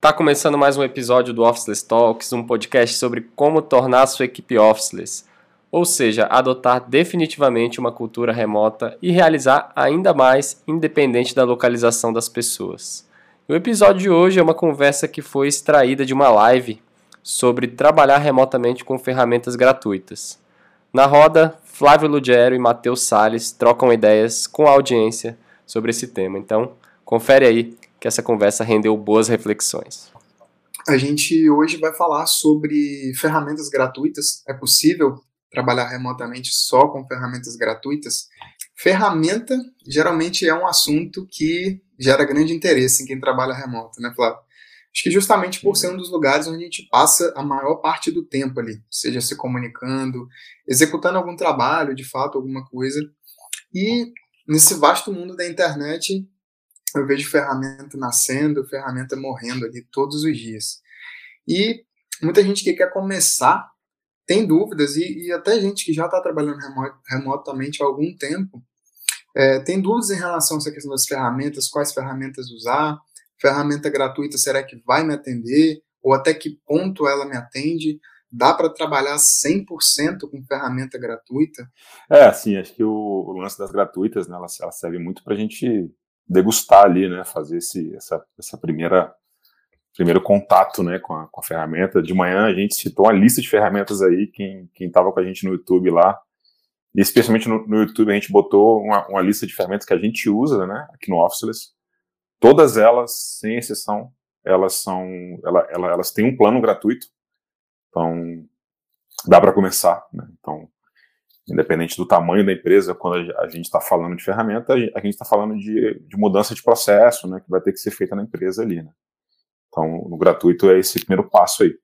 Tá começando mais um episódio do Officeless Talks, um podcast sobre como tornar sua equipe officeless, ou seja, adotar definitivamente uma cultura remota e realizar ainda mais independente da localização das pessoas. O episódio de hoje é uma conversa que foi extraída de uma live sobre trabalhar remotamente com ferramentas gratuitas. Na roda, Flávio Lugero e Matheus Sales trocam ideias com a audiência sobre esse tema. Então, confere aí que essa conversa rendeu boas reflexões. A gente hoje vai falar sobre ferramentas gratuitas. É possível trabalhar remotamente só com ferramentas gratuitas? Ferramenta geralmente é um assunto que gera grande interesse em quem trabalha remoto, né, Flávio? Acho que justamente por ser um dos lugares onde a gente passa a maior parte do tempo ali, seja se comunicando, executando algum trabalho, de fato, alguma coisa. E nesse vasto mundo da internet, eu vejo ferramenta nascendo, ferramenta morrendo ali todos os dias. E muita gente que quer começar tem dúvidas, e, e até gente que já está trabalhando remotamente há algum tempo, é, tem dúvidas em relação a essa questão das ferramentas, quais ferramentas usar, ferramenta gratuita, será que vai me atender? Ou até que ponto ela me atende? Dá para trabalhar 100% com ferramenta gratuita? É, assim, acho que o, o lance das gratuitas, né, ela, ela serve muito para a gente degustar ali, né, fazer esse, essa, essa primeira primeiro contato, né, com a, com a ferramenta. De manhã a gente citou uma lista de ferramentas aí, quem estava com a gente no YouTube lá, e especialmente no, no YouTube a gente botou uma, uma, lista de ferramentas que a gente usa, né, aqui no Officeless. Todas elas, sem exceção, elas são, ela, ela, elas têm um plano gratuito, então dá para começar, né? Então independente do tamanho da empresa, quando a gente está falando de ferramenta, a gente está falando de, de, mudança de processo, né, que vai ter que ser feita na empresa ali, né. Então, no gratuito é esse primeiro passo aí.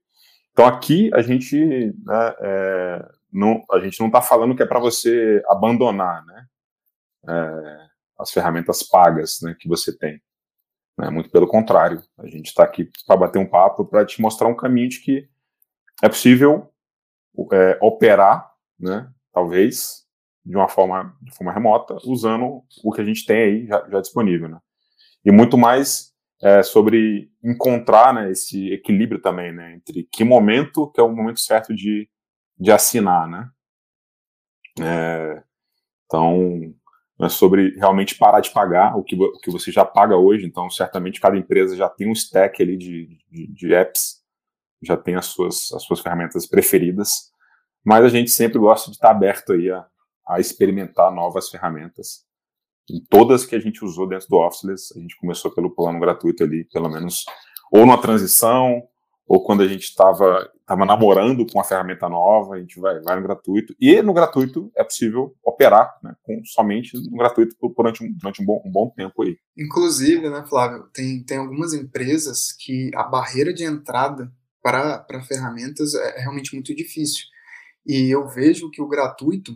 Então, aqui a gente, né, é, não, a gente não está falando que é para você abandonar, né, é, as ferramentas pagas, né, que você tem. Né, muito pelo contrário, a gente está aqui para bater um papo, para te mostrar um caminho de que é possível é, operar, né, talvez, de uma forma, de forma remota, usando o que a gente tem aí já, já disponível, né? E muito mais é, sobre encontrar né, esse equilíbrio também, né? Entre que momento que é o momento certo de, de assinar, né? É, então, é sobre realmente parar de pagar o que, o que você já paga hoje. Então, certamente cada empresa já tem um stack ali de, de, de apps, já tem as suas, as suas ferramentas preferidas mas a gente sempre gosta de estar aberto aí a, a experimentar novas ferramentas. Em todas que a gente usou dentro do Officeless, a gente começou pelo plano gratuito ali, pelo menos, ou na transição, ou quando a gente estava tava namorando com uma ferramenta nova, a gente vai, vai no gratuito. E no gratuito é possível operar né, com, somente no gratuito durante, um, durante um, bom, um bom tempo aí. Inclusive, né, Flávio, tem, tem algumas empresas que a barreira de entrada para, ferramentas é, é realmente muito difícil. E eu vejo que o gratuito,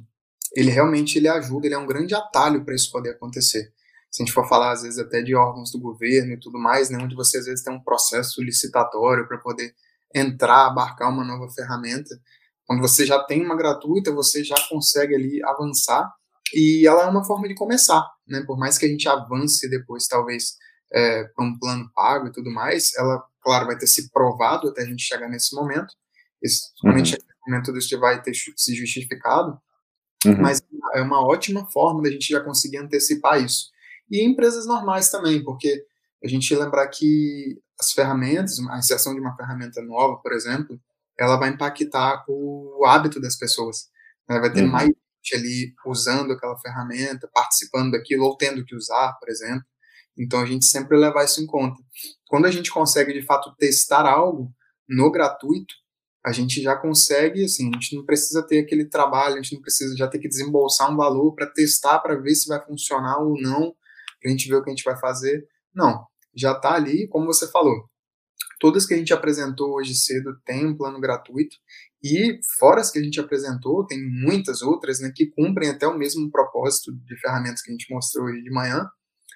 ele realmente ele ajuda, ele é um grande atalho para isso poder acontecer. Se a gente for falar, às vezes, até de órgãos do governo e tudo mais, né, onde você, às vezes, tem um processo licitatório para poder entrar, abarcar uma nova ferramenta, quando você já tem uma gratuita, você já consegue ali avançar e ela é uma forma de começar, né? Por mais que a gente avance depois, talvez, é, para um plano pago e tudo mais, ela, claro, vai ter se provado até a gente chegar nesse momento. Esse, uhum momento disso vai ter se justificado, uhum. mas é uma ótima forma da gente já conseguir antecipar isso. E empresas normais também, porque a gente lembrar que as ferramentas, a inserção de uma ferramenta nova, por exemplo, ela vai impactar o hábito das pessoas. Né? Vai ter uhum. mais gente ali usando aquela ferramenta, participando daquilo, ou tendo que usar, por exemplo. Então a gente sempre levar isso em conta. Quando a gente consegue de fato testar algo no gratuito, a gente já consegue, assim, a gente não precisa ter aquele trabalho, a gente não precisa já ter que desembolsar um valor para testar, para ver se vai funcionar ou não, para a gente ver o que a gente vai fazer. Não, já está ali, como você falou. Todas que a gente apresentou hoje cedo têm um plano gratuito, e fora as que a gente apresentou, tem muitas outras né, que cumprem até o mesmo propósito de ferramentas que a gente mostrou hoje de manhã,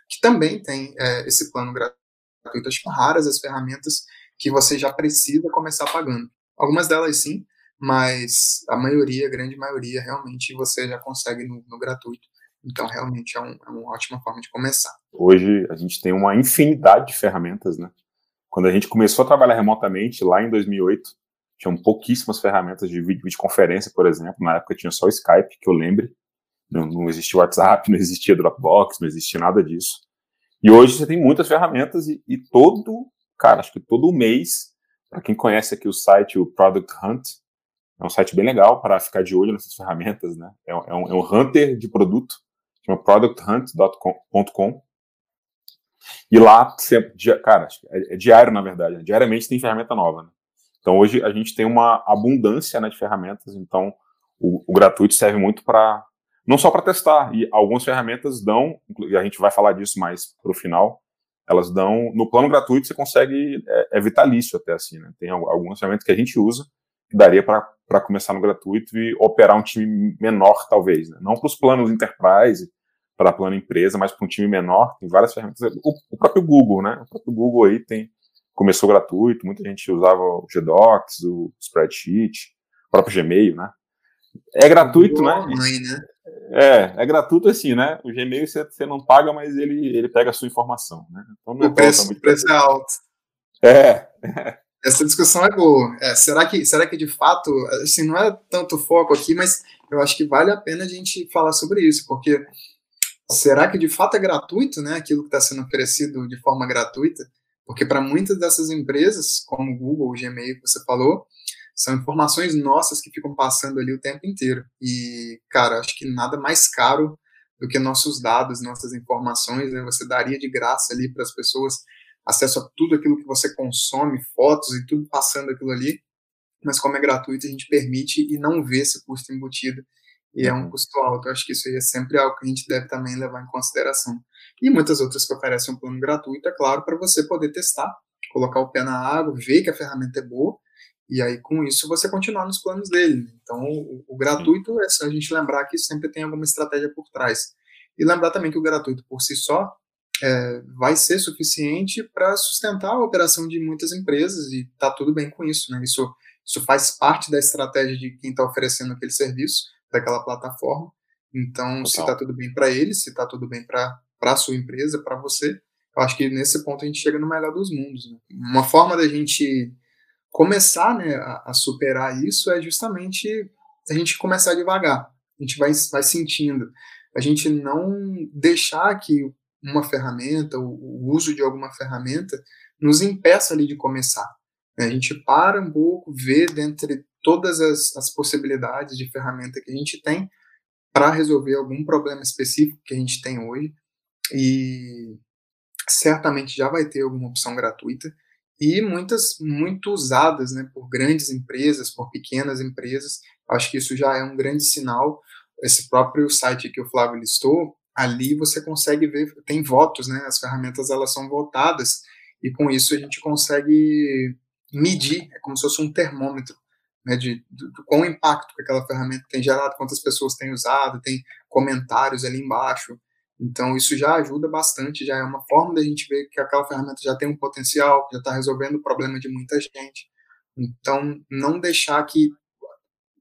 que também tem é, esse plano gratuito. Acho que raras as ferramentas que você já precisa começar pagando. Algumas delas sim, mas a maioria, a grande maioria, realmente você já consegue no, no gratuito. Então, realmente é, um, é, uma ótima forma de começar. Hoje a gente tem uma infinidade de ferramentas, né? Quando a gente começou a trabalhar remotamente, lá em 2008, tinham pouquíssimas ferramentas de videoconferência, por exemplo. Na época tinha só o Skype, que eu lembre. Não, não existia WhatsApp, não existia Dropbox, não existia nada disso. E hoje você tem muitas ferramentas e, e todo, cara, acho que todo mês, para quem conhece aqui o site, o Product Hunt, é um site bem legal para ficar de olho nessas ferramentas, né? É, é, um, é um hunter de produto, chama producthunt.com. E lá, sempre, cara, é, é, diário, na verdade, né? diariamente tem ferramenta nova. Né? Então, hoje a gente tem uma abundância né, de ferramentas, então o, o gratuito serve muito para, não só para testar, e algumas ferramentas dão, e a gente vai falar disso mais para o final, elas dão, no plano gratuito você consegue, é, é vitalício até assim, né? Tem algumas ferramentas que a gente usa, que daria para começar no gratuito e operar um time menor, talvez. Né? Não para os planos enterprise, para plano empresa, mas para um time menor, tem várias ferramentas. O, o, próprio Google, né? O próprio Google aí tem, começou gratuito, muita gente usava o Gdocs, o Spreadsheet, o próprio Gmail, né? É gratuito, né? Né? É, é gratuito assim, né? O Gmail você, você não paga, mas ele, ele pega a sua informação, né? Então, o, preço, o preço é alto. É. Essa discussão é boa. É, será, que, será que de fato, assim, não é tanto foco aqui, mas eu acho que vale a pena a gente falar sobre isso, porque será que de fato é gratuito, né, aquilo que está sendo oferecido de forma gratuita? Porque para muitas dessas empresas, como Google, o Gmail que você falou, são informações nossas que ficam passando ali o tempo inteiro. E, cara, acho que nada mais caro do que nossos dados, nossas informações, né? Você daria de graça ali para as pessoas acesso a tudo aquilo que você consome, fotos e tudo passando aquilo ali, mas como é gratuito, a gente permite e não vê esse custo embutido, e é um custo alto. Eu acho que isso aí é sempre algo que a gente deve também levar em consideração. E muitas outras que oferecem um plano gratuito, é claro, para você poder testar, colocar o pé na água, ver que a ferramenta é boa, e aí com isso você continuar nos planos dele. Então, o, o gratuito é só a gente lembrar que sempre tem alguma estratégia por trás. E lembrar também que o gratuito por si só, é, vai ser suficiente para sustentar a operação de muitas empresas e tá tudo bem com isso, né? Isso, isso faz parte da estratégia de quem está oferecendo aquele serviço, daquela plataforma. Então, Total. se está tudo bem para eles, se está tudo bem para a sua empresa, para você, eu acho que nesse ponto a gente chega no melhor dos mundos. Né? Uma forma da gente começar né, a, a, superar isso é justamente a gente começar devagar. A gente vai, vai sentindo. A gente não deixar que uma ferramenta, o, o uso de alguma ferramenta, nos impeça ali de começar. Né? A gente para um pouco, vê dentre todas as, as possibilidades de ferramenta que a gente tem para resolver algum problema específico que a gente tem hoje e certamente já vai ter alguma opção gratuita e muitas muito usadas né, por grandes empresas, por pequenas empresas. Acho que isso já é um grande sinal. Esse próprio site que o Flávio listou, ali você consegue ver, tem votos, né? As ferramentas elas são votadas e com isso a gente consegue medir, é como se fosse um termômetro, né? De, do, do impacto que aquela ferramenta tem gerado, quantas pessoas têm usado, tem comentários ali embaixo. Então isso já ajuda bastante, já é uma forma da gente ver que aquela ferramenta já tem um potencial, já está resolvendo o problema de muita gente. Então não deixar que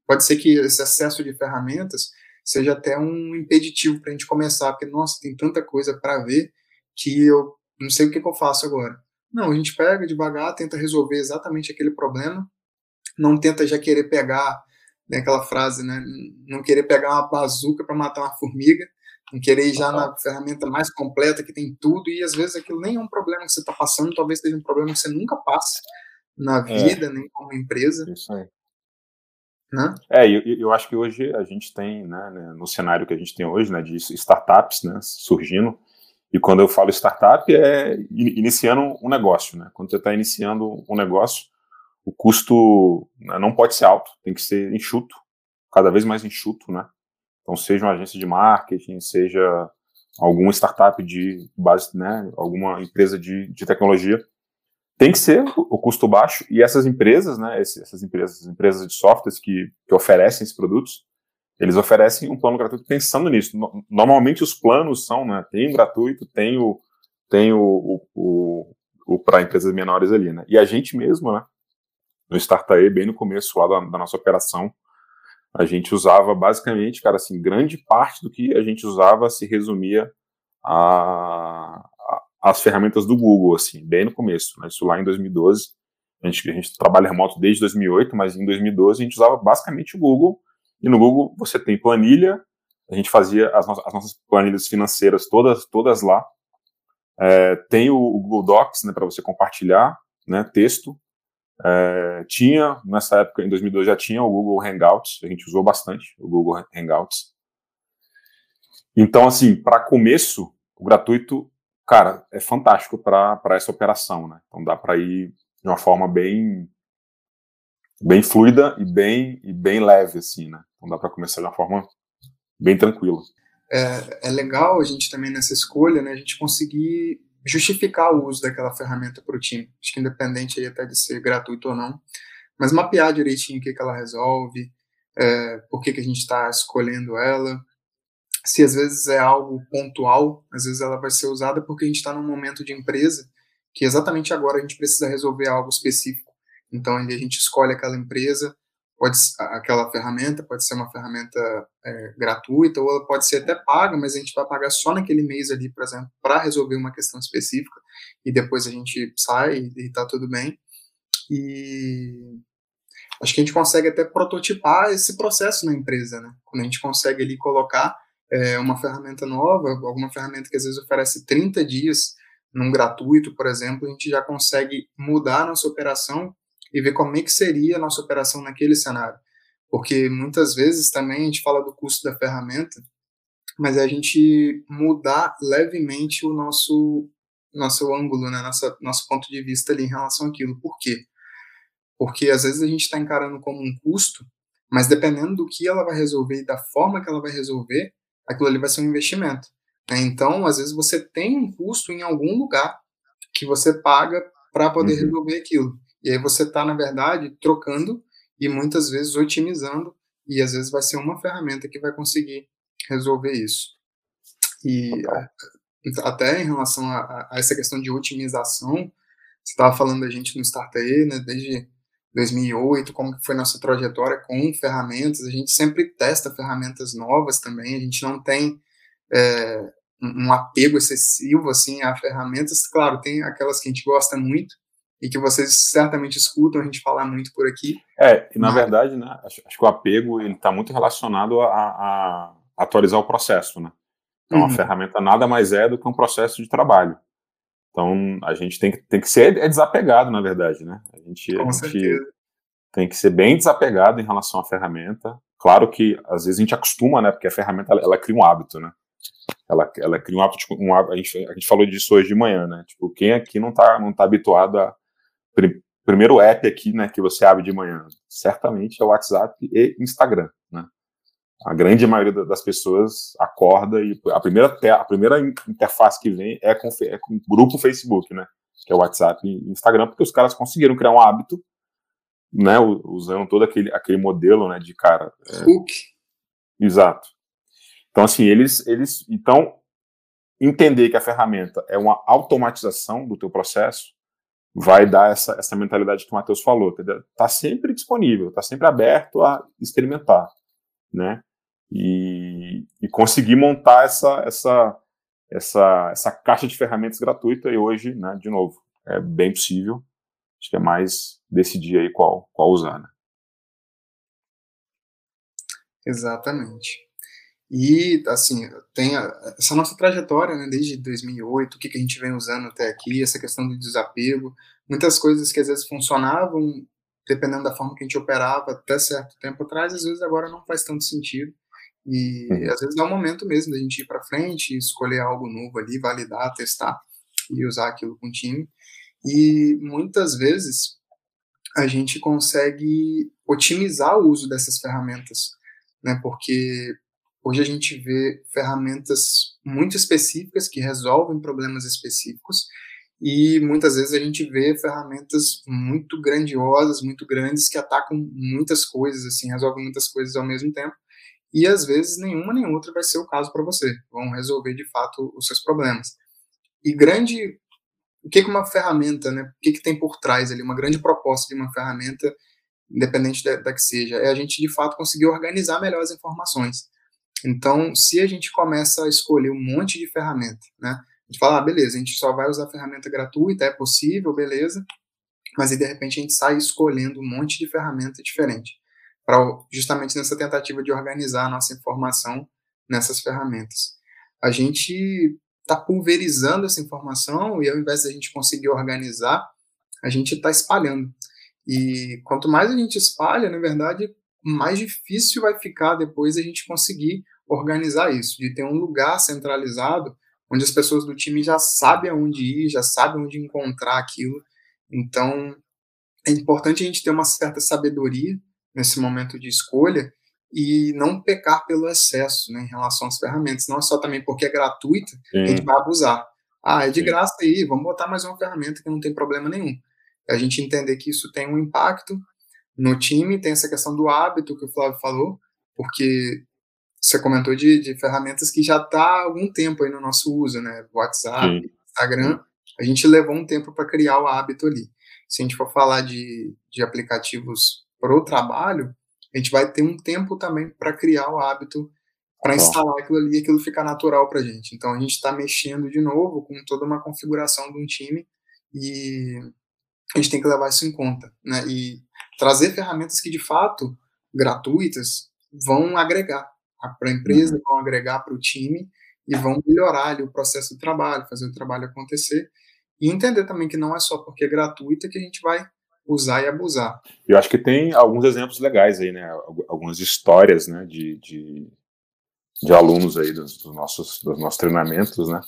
pode ser que esse excesso de ferramentas seja até um impeditivo para a gente começar, porque, nossa, tem tanta coisa para ver que eu não sei o que, que eu faço agora. Não, a gente pega devagar, tenta resolver exatamente aquele problema, não tenta já querer pegar, né, aquela frase, né, não querer pegar uma bazuca para matar uma formiga, não querer ir já na ferramenta mais completa que tem tudo, e às vezes aquilo nem é um problema que você está passando, talvez seja um problema que você nunca passe na é. vida, é. nem como empresa. Né? É, eu, eu acho que hoje a gente tem, né, né, no cenário que a gente tem hoje, né, de startups, né, surgindo, e quando eu falo startup é iniciando um negócio, né, quando você está iniciando um negócio, o custo né, não pode ser alto, tem que ser enxuto, cada vez mais enxuto, né, então seja uma agência de marketing, seja alguma startup de base, né, alguma empresa de, de tecnologia, tem que ser o custo baixo e essas empresas, né, essas empresas, empresas de softwares que, que oferecem esses produtos, eles oferecem um plano gratuito pensando nisso. Normalmente os planos são, né, tem o gratuito, tem o, tem o, o, o, o para empresas menores ali, né, e a gente mesmo, né, no Startae, bem no começo lá da, da, nossa operação, a gente usava basicamente, cara, assim, grande parte do que a gente usava se resumia a as ferramentas do Google, assim, bem no começo, né? Isso lá em 2012. A gente, a gente trabalha remoto desde 2008, mas em 2012 a gente usava basicamente o Google. E no Google você tem planilha, a gente fazia as, no as nossas planilhas financeiras todas, todas lá. É, tem o, o, Google Docs né, para você compartilhar né, texto. É, tinha, nessa época, em 2012, já tinha o Google Hangouts, a gente usou bastante o Google Hangouts. Então, assim, para começo, o gratuito, cara, é fantástico para essa operação, né? Então dá para ir de uma forma bem bem fluida e bem e bem leve, assim, né? Então dá para começar de uma forma bem tranquila. É, é legal a gente também nessa escolha, né? A gente conseguir justificar o uso daquela ferramenta para o time. Acho que independente aí até de ser gratuito ou não, mas mapear direitinho o que, que ela resolve, é, por que, que a gente está escolhendo ela, se às vezes é algo pontual, às vezes ela vai ser usada porque a gente está num momento de empresa que exatamente agora a gente precisa resolver algo específico. Então a gente escolhe aquela empresa, pode aquela ferramenta pode ser uma ferramenta é, gratuita ou ela pode ser até paga, mas a gente vai pagar só naquele mês ali, por exemplo, para resolver uma questão específica e depois a gente sai e está tudo bem. E acho que a gente consegue até prototipar esse processo na empresa, né? Quando a gente consegue ali colocar é, uma ferramenta nova, alguma ferramenta que às vezes oferece 30 dias num gratuito, por exemplo, a gente já consegue mudar a nossa operação e ver como é que seria a nossa operação naquele cenário. Porque muitas vezes também a gente fala do custo da ferramenta, mas é a gente mudar levemente o nosso nosso ângulo, né, nossa, nosso ponto de vista ali em relação àquilo. Por quê? Porque às vezes a gente está encarando como um custo, mas dependendo do que ela vai resolver e da forma que ela vai resolver, aquilo ali vai ser um investimento. Né? Então, às vezes você tem um custo em algum lugar que você paga para poder uhum. resolver aquilo. E aí você está, na verdade, trocando e muitas vezes otimizando, e às vezes vai ser uma ferramenta que vai conseguir resolver isso. E até em relação a, a, essa questão de otimização, você estava falando da gente no Startup, né, desde 2008, como foi nossa trajetória com ferramentas, a gente sempre testa ferramentas novas também, a gente não tem é, um apego excessivo, assim, a ferramentas, claro, tem aquelas que a gente gosta muito, e que vocês certamente escutam a gente falar muito por aqui. É, e na mas... verdade, né, acho, acho, que o apego ele está muito relacionado a, a, atualizar o processo, né? Então, uhum. a ferramenta nada mais é do que um processo de trabalho. Então, a gente tem que, tem que ser é desapegado, na verdade, né? A gente, a gente tem que ser bem desapegado em relação à ferramenta. Claro que, às vezes, a gente acostuma, né? Porque a ferramenta, ela, ela cria um hábito, né? Ela, ela cria um hábito, tipo, um hábito a, gente, a gente falou disso hoje de manhã, né? Tipo, quem aqui não está não tá habituado a... Primeiro app aqui, né, que você abre de manhã, certamente é o WhatsApp e Instagram, né? A grande maioria das pessoas acorda e a primeira, a primeira interface que vem é com, é com o grupo Facebook, né? Que é o WhatsApp e Instagram, porque os caras conseguiram criar um hábito, né? Usando todo aquele, aquele modelo, né? De cara. É, Hook. Exato. Então, assim, eles, eles. Então, entender que a ferramenta é uma automatização do teu processo vai dar essa, essa mentalidade que o Matheus falou. Está sempre disponível, está sempre aberto a experimentar, né? E, e conseguir montar essa, essa, essa, essa caixa de ferramentas gratuita e hoje, né, de novo, é bem possível. Acho que é mais decidir aí qual, qual usar, né? Exatamente. E, assim, tem a, essa nossa trajetória, né, desde 2008, o que, que a gente vem usando até aqui, essa questão do desapego, muitas coisas que às vezes funcionavam, dependendo da forma que a gente operava até certo tempo atrás, às vezes agora não faz tanto sentido. E uhum. às vezes é o momento mesmo da gente ir para frente, escolher algo novo ali, validar, testar e usar aquilo com o time. E muitas vezes a gente consegue otimizar o uso dessas ferramentas, né? Porque hoje a gente vê ferramentas muito específicas que resolvem problemas específicos e muitas vezes a gente vê ferramentas muito grandiosas, muito grandes que atacam muitas coisas, assim, resolvem muitas coisas ao mesmo tempo e às vezes nenhuma nem outra vai ser o caso para você, vão resolver de fato os seus problemas. E grande o que, que uma ferramenta, né? O que, que tem por trás ali? Uma grande proposta de uma ferramenta, independente da, da que seja, é a gente de fato conseguir organizar melhor as informações. Então, se a gente começa a escolher um monte de ferramenta, né? A gente fala, ah, beleza, a gente só vai usar ferramenta gratuita, é possível, beleza, mas aí de repente a gente sai escolhendo um monte de ferramenta diferente, para justamente nessa tentativa de organizar a nossa informação nessas ferramentas. A gente está pulverizando essa informação e ao invés de a gente conseguir organizar, a gente está espalhando. E quanto mais a gente espalha, na verdade, mais difícil vai ficar depois a gente conseguir organizar isso, de ter um lugar centralizado onde as pessoas do time já sabem aonde ir, já sabem onde encontrar aquilo. Então, é importante a gente ter uma certa sabedoria nesse momento de escolha e não pecar pelo excesso né, em relação às ferramentas. Não é só também porque é gratuita que a gente vai abusar. Ah, é de Sim. graça aí, vamos botar mais uma ferramenta que não tem problema nenhum. A gente entender que isso tem um impacto no time, tem essa questão do hábito que o Flávio falou, porque você comentou de, de ferramentas que já está há algum tempo aí no nosso uso, né? WhatsApp, Sim. Instagram, a gente levou um tempo para criar o hábito ali. Se a gente for falar de, de aplicativos para o trabalho, a gente vai ter um tempo também para criar o hábito, para instalar aquilo ali e aquilo ficar natural para a gente. Então a gente está mexendo de novo com toda uma configuração de um time e a gente tem que levar isso em conta, né? E trazer ferramentas que de fato gratuitas vão agregar para a empresa, uhum. vão agregar para o time e vão melhorar ali, o processo do trabalho, fazer o trabalho acontecer e entender também que não é só porque é gratuita que a gente vai usar e abusar. Eu acho que tem alguns exemplos legais aí, né? Algumas histórias, né? De, de, de alunos aí dos, dos, nossos, dos nossos treinamentos, né?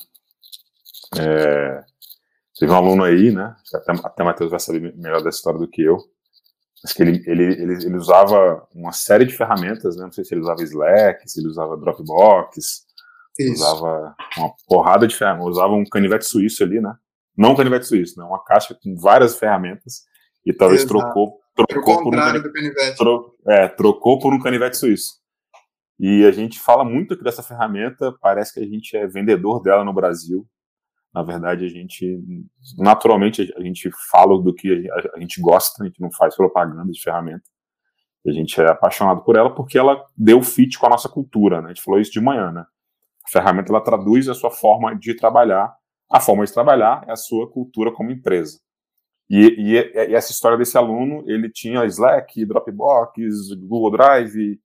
É, teve um aluno aí, né? Até, até o Matheus vai saber melhor da história do que eu. Mas que ele, ele, ele, ele, usava uma série de ferramentas, né? Não sei se ele usava Slack, se ele usava Dropbox, Isso. usava uma porrada de ferramentas, usava um canivete suíço ali, né? Não um canivete suíço, né? Uma caixa com várias ferramentas e talvez Exato. trocou, trocou por um canivete, tro, é, trocou por um canivete suíço. E a gente fala muito aqui dessa ferramenta, parece que a gente é vendedor dela no Brasil. Na verdade, a gente, naturalmente, a gente fala do que a, gente gosta, a gente não faz propaganda de ferramenta. A gente é apaixonado por ela porque ela deu fit com a nossa cultura, né? A gente falou isso de manhã, né? A ferramenta, ela traduz a sua forma de trabalhar. A forma de trabalhar é a sua cultura como empresa. E, e, e, essa história desse aluno, ele tinha Slack, Dropbox, Google Drive,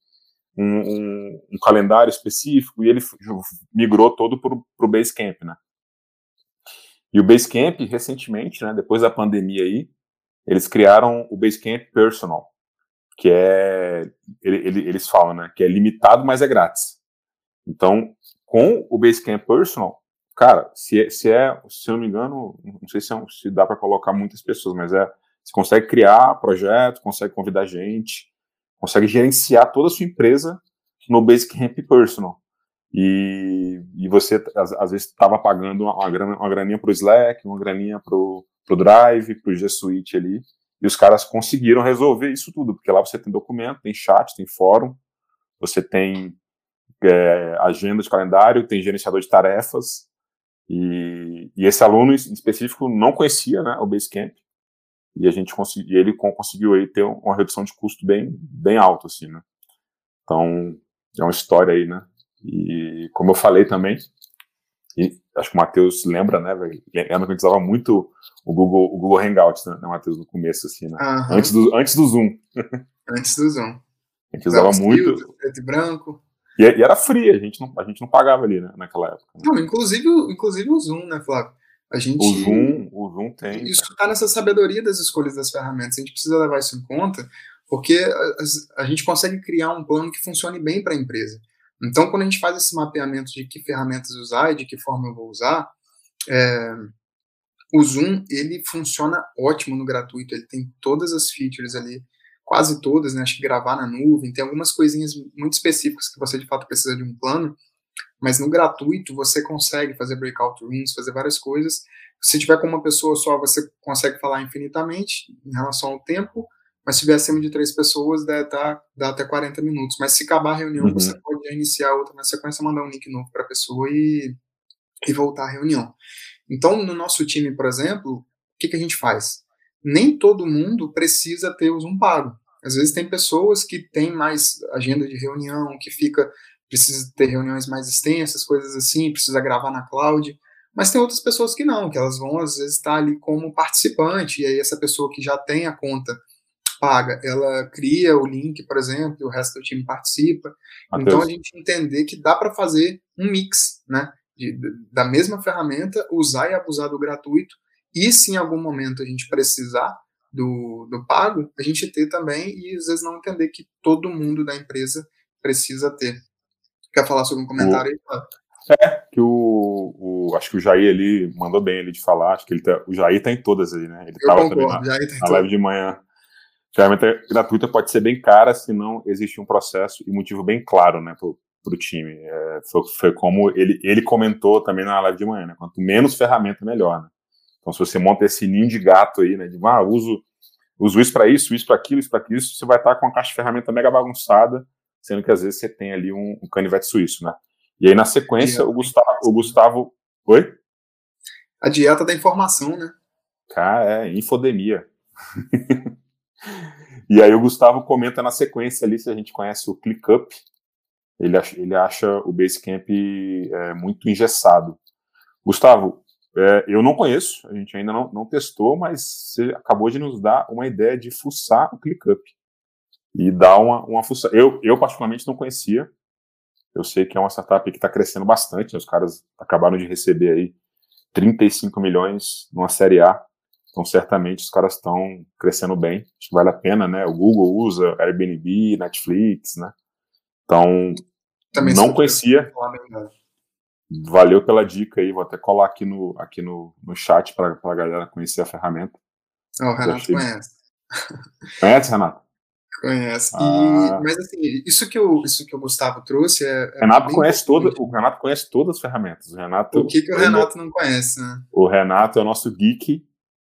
um, um, um calendário específico, e ele migrou todo para o Basecamp, né? E o Basecamp, recentemente, né, depois da pandemia aí, eles criaram o Basecamp Personal, que é, ele, ele, eles falam, né, que é limitado, mas é grátis. Então, com o Basecamp Personal, Cara, se é, se, é, se eu não me engano, não sei se, é, se dá para colocar muitas pessoas, mas é, você consegue criar projeto, consegue convidar gente, consegue gerenciar toda a sua empresa no Basecamp Personal. E, e você, às, às vezes, estava pagando uma, grana, uma graninha para o Slack, uma graninha para o Drive, para o G Suite ali, e os caras conseguiram resolver isso tudo, porque lá você tem documento, tem chat, tem fórum, você tem é, agenda de calendário, tem gerenciador de tarefas, e, e, esse aluno em específico não conhecia né, o Basecamp, e a gente conseguiu, ele conseguiu aí ter uma redução de custo bem, bem alta, assim, né? Então, é uma história aí, né? E como eu falei também, e acho que o Matheus lembra, né, velho? Lembra que a gente usava muito o Google, o Google Hangouts, né, né Matheus, no começo, assim, né? Antes, do, antes do Zoom. Antes do Zoom. A gente usava muito. Filtro, preto e branco. E, e, era free, a gente não, a gente não pagava ali, né, naquela época. Né? Não, inclusive, inclusive o Zoom, né, Flávio? A gente, o Zoom, o Zoom tem. Isso está nessa sabedoria das escolhas das ferramentas. A gente precisa levar isso em conta, porque a, a gente consegue criar um plano que funcione bem para a empresa. Então, quando a gente faz esse mapeamento de que ferramentas usar e de que forma eu vou usar, é, o Zoom ele funciona ótimo no gratuito. Ele tem todas as features ali quase todas, né? Acho que gravar na nuvem, tem algumas coisinhas muito específicas que você de fato precisa de um plano, mas no gratuito você consegue fazer breakout rooms, fazer várias coisas. Se tiver com uma pessoa só, você consegue falar infinitamente em relação ao tempo, mas se tiver acima de três pessoas, dá, dá, dá até 40 minutos. Mas se acabar a reunião, uhum. você pode iniciar outra na sequência, mandar um link novo para a pessoa e, e voltar à reunião. Então, no nosso time, por exemplo, o que, que a gente faz? Nem todo mundo precisa ter o Zoom pago. Às vezes tem pessoas que têm mais agenda de reunião, que fica precisa ter reuniões mais extensas, coisas assim, precisa gravar na cloud. Mas tem outras pessoas que não, que elas vão às vezes estar ali como participante, e aí essa pessoa que já tem a conta paga, ela cria o link, por exemplo, e o resto do time participa. Mateus. Então a gente entender que dá para fazer um mix, né? De, da mesma ferramenta, usar e abusar do gratuito, e se em algum momento a gente precisar do, do pago, a gente ter também, e às vezes não entender que todo mundo da empresa precisa ter. Quer falar sobre um comentário o, aí? É, que o, o, Acho que o Jair ali mandou bem ali de falar. Acho que ele tá, o Jair tá em todas aí, né? Ele estava também na, tá na live de manhã. Ferramenta gratuita pode ser bem cara se não existe um processo e motivo bem claro, né, pro, pro time. É, foi, foi, como ele, ele comentou também na live de manhã, né? Quanto menos ferramenta, melhor, né? Então, se você monta esse ninho de gato aí, né? De, ah, uso, uso isso para isso, isso para aquilo, isso para aquilo, você vai estar com uma caixa de ferramenta mega bagunçada sendo que às vezes você tem ali um, um canivete suíço, né? E aí na sequência o Gustavo, o Gustavo, oi? A dieta da informação, né? Cara, é infodemia. e aí o Gustavo comenta na sequência ali se a gente conhece o ClickUp. Ele acha, ele acha o Basecamp é, muito engessado. Gustavo, é, eu não conheço, a gente ainda não, não testou, mas você acabou de nos dar uma ideia de fuçar o ClickUp e dar uma, uma. Eu, eu, particularmente, não conhecia. Eu sei que é uma startup que está crescendo bastante. Né? Os caras acabaram de receber aí 35 milhões numa série A. Então, certamente, os caras estão crescendo bem. Acho que vale a pena, né? O Google usa Airbnb, Netflix, né? Então, Também não conhecia. Valeu pela dica aí. Vou até colar aqui no, aqui no, no chat para a galera conhecer a ferramenta. Oh, o Renato achei... conhece. Conhece, Renato? Conhece. Ah. E, mas assim, isso que, o, isso que o Gustavo trouxe é. é Renato conhece todo, o Renato conhece todas as ferramentas. O, Renato, o que, que o Renato não conhece, né? O Renato é o nosso geek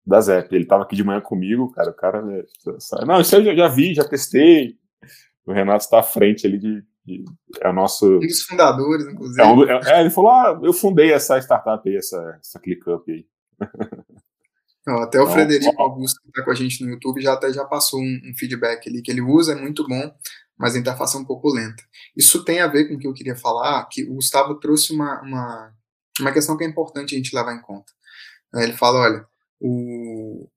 da Zep. Ele estava aqui de manhã comigo, cara. O cara. É, não, isso eu já, vi, já testei. O Renato está à frente ali de. É o nosso. Um dos fundadores, inclusive. É, um, é, é, ele falou: ah, eu fundei essa startup aí, essa, essa ClickUp aí. Não, até o Frederico Augusto, que está com a gente no YouTube, já até já passou um, um, feedback ali que ele usa, é muito bom, mas a interface é um pouco lenta. Isso tem a ver com o que eu queria falar, que o Gustavo trouxe uma, uma, uma questão que é importante a gente levar em conta. Ele fala, olha, o...